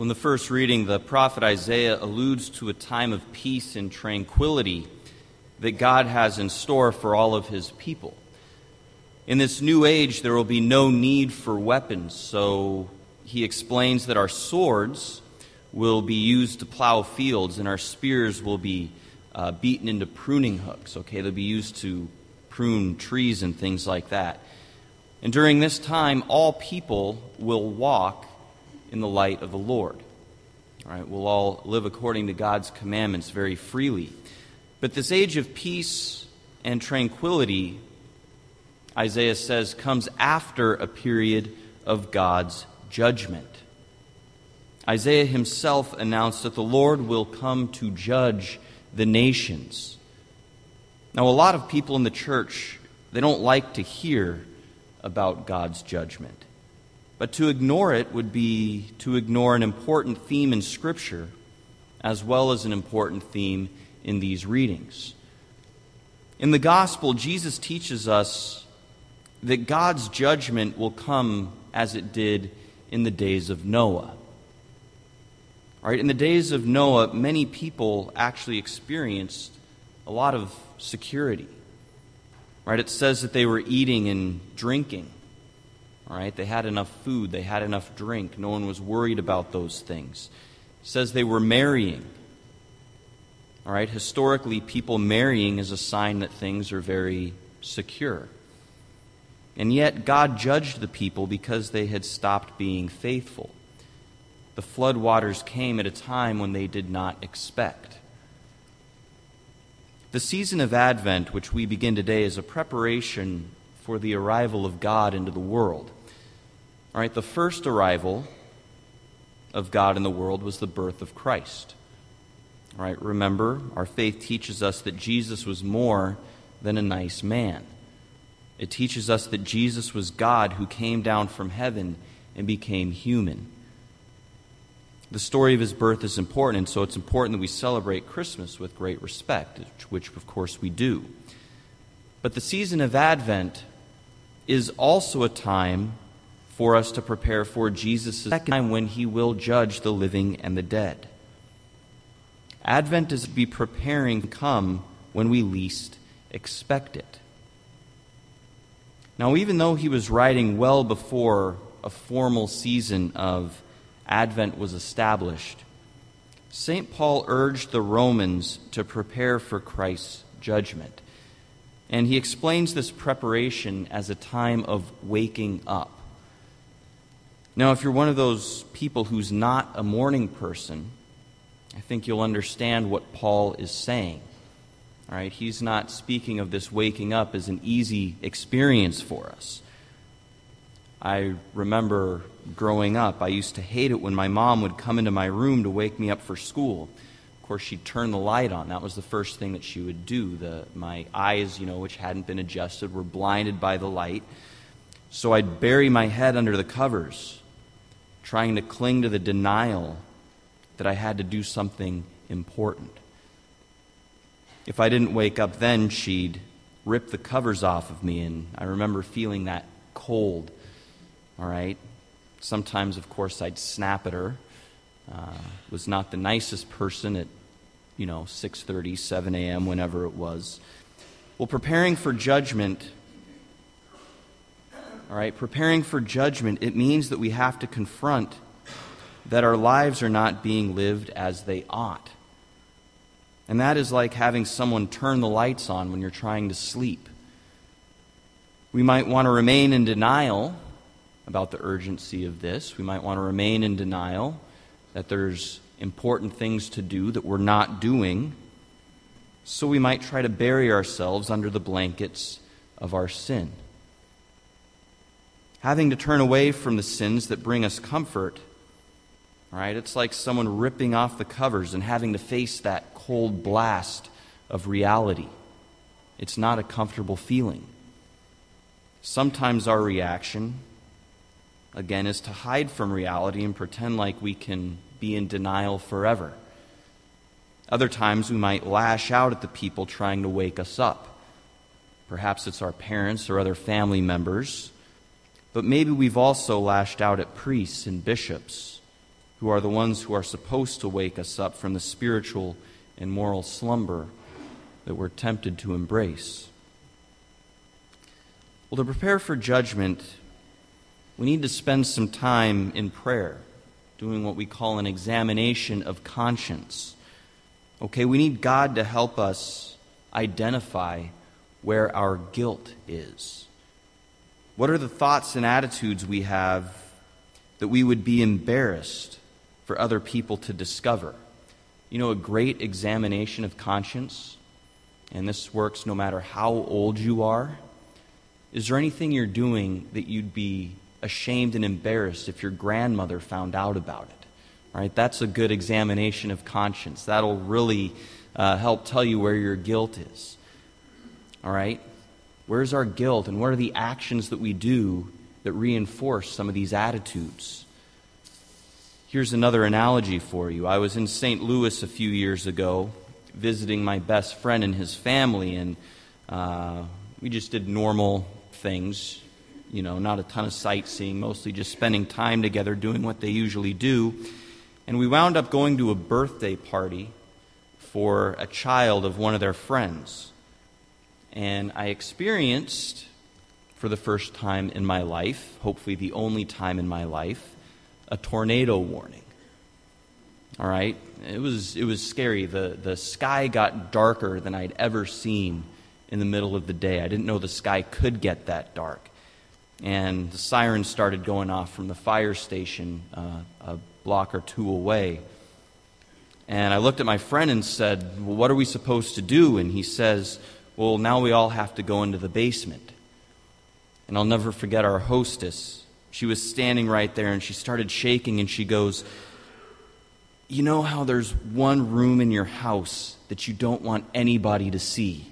In the first reading, the prophet Isaiah alludes to a time of peace and tranquility that God has in store for all of his people. In this new age, there will be no need for weapons, so he explains that our swords will be used to plow fields and our spears will be uh, beaten into pruning hooks. Okay, they'll be used to prune trees and things like that. And during this time, all people will walk in the light of the Lord. All right, we'll all live according to God's commandments very freely. But this age of peace and tranquility, Isaiah says, comes after a period of God's judgment. Isaiah himself announced that the Lord will come to judge the nations. Now, a lot of people in the church, they don't like to hear about God's judgment. But to ignore it would be to ignore an important theme in Scripture, as well as an important theme in these readings. In the Gospel, Jesus teaches us that God's judgment will come as it did in the days of Noah. Right, in the days of Noah, many people actually experienced a lot of security. Right? It says that they were eating and drinking. All right? They had enough food, they had enough drink. No one was worried about those things. Says they were marrying. All right? Historically, people marrying is a sign that things are very secure. And yet, God judged the people because they had stopped being faithful. The flood waters came at a time when they did not expect. The season of Advent, which we begin today, is a preparation for the arrival of God into the world. All right, the first arrival of God in the world was the birth of Christ. All right, remember, our faith teaches us that Jesus was more than a nice man. It teaches us that Jesus was God who came down from heaven and became human. The story of his birth is important, and so it's important that we celebrate Christmas with great respect, which of course we do. But the season of Advent is also a time for us to prepare for Jesus' second time when he will judge the living and the dead. Advent is to be preparing to come when we least expect it. Now, even though he was writing well before a formal season of Advent was established, St. Paul urged the Romans to prepare for Christ's judgment. And he explains this preparation as a time of waking up. Now, if you're one of those people who's not a morning person, I think you'll understand what Paul is saying. All right, he's not speaking of this waking up as an easy experience for us. I remember growing up, I used to hate it when my mom would come into my room to wake me up for school. Of course, she'd turn the light on. That was the first thing that she would do. The, my eyes, you know, which hadn't been adjusted, were blinded by the light. So I'd bury my head under the covers, trying to cling to the denial that I had to do something important. If I didn't wake up then, she'd rip the covers off of me, and I remember feeling that cold all right? Sometimes, of course, I'd snap at her. Uh, was not the nicest person at, you know, 6.30, 7 a.m., whenever it was. Well, preparing for judgment, all right, preparing for judgment, it means that we have to confront that our lives are not being lived as they ought. And that is like having someone turn the lights on when you're trying to sleep. We might want to remain in denial about the urgency of this. We might want to remain in denial that there's important things to do that we're not doing. So we might try to bury ourselves under the blankets of our sin. Having to turn away from the sins that bring us comfort, right? It's like someone ripping off the covers and having to face that cold blast of reality. It's not a comfortable feeling. Sometimes our reaction again, is to hide from reality and pretend like we can be in denial forever. Other times we might lash out at the people trying to wake us up. Perhaps it's our parents or other family members. But maybe we've also lashed out at priests and bishops who are the ones who are supposed to wake us up from the spiritual and moral slumber that we're tempted to embrace. Well, to prepare for judgment, we need to spend some time in prayer, doing what we call an examination of conscience. Okay, we need God to help us identify where our guilt is. What are the thoughts and attitudes we have that we would be embarrassed for other people to discover? You know, a great examination of conscience, and this works no matter how old you are. Is there anything you're doing that you'd be ashamed and embarrassed if your grandmother found out about it? Right? That's a good examination of conscience. That'll really uh, help tell you where your guilt is. All right? Where's our guilt, and what are the actions that we do that reinforce some of these attitudes? Here's another analogy for you. I was in St. Louis a few years ago visiting my best friend and his family, and uh, we just did normal things, you know, not a ton of sightseeing, mostly just spending time together doing what they usually do. And we wound up going to a birthday party for a child of one of their friends. And I experienced, for the first time in my life, hopefully the only time in my life, a tornado warning. All right? It was, it was scary. The, the sky got darker than I'd ever seen in the middle of the day. I didn't know the sky could get that dark. And the sirens started going off from the fire station uh, a block or two away. And I looked at my friend and said, Well, what are we supposed to do? And he says, Well, now we all have to go into the basement. And I'll never forget our hostess. She was standing right there and she started shaking and she goes, You know how there's one room in your house that you don't want anybody to see?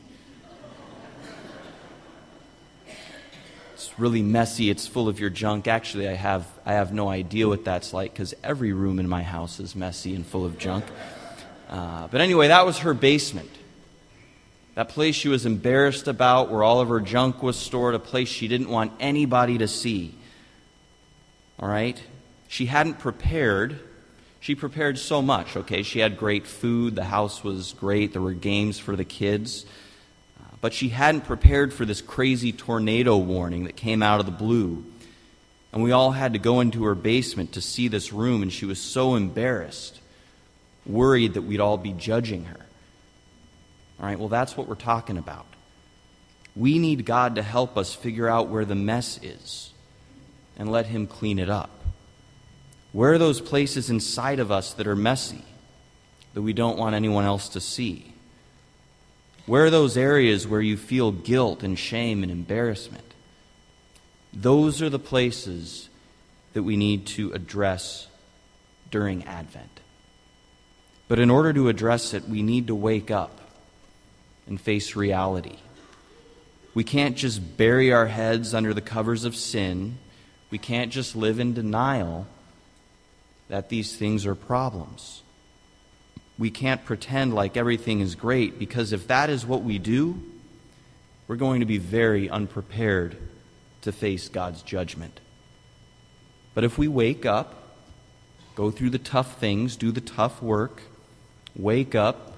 It's really messy. It's full of your junk. Actually, I have, I have no idea what that's like because every room in my house is messy and full of junk. Uh, but anyway, that was her basement. That place she was embarrassed about, where all of her junk was stored, a place she didn't want anybody to see. All right? She hadn't prepared. She prepared so much, okay? She had great food, the house was great, there were games for the kids. Uh, but she hadn't prepared for this crazy tornado warning that came out of the blue. And we all had to go into her basement to see this room, and she was so embarrassed worried that we'd all be judging her. All right, well, that's what we're talking about. We need God to help us figure out where the mess is and let Him clean it up. Where are those places inside of us that are messy, that we don't want anyone else to see? Where are those areas where you feel guilt and shame and embarrassment? Those are the places that we need to address during Advent. But in order to address it, we need to wake up and face reality. We can't just bury our heads under the covers of sin. We can't just live in denial that these things are problems. We can't pretend like everything is great because if that is what we do, we're going to be very unprepared to face God's judgment. But if we wake up, go through the tough things, do the tough work, wake up,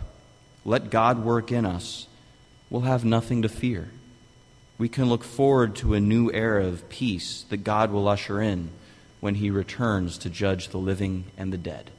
let God work in us, we'll have nothing to fear. We can look forward to a new era of peace that God will usher in when he returns to judge the living and the dead.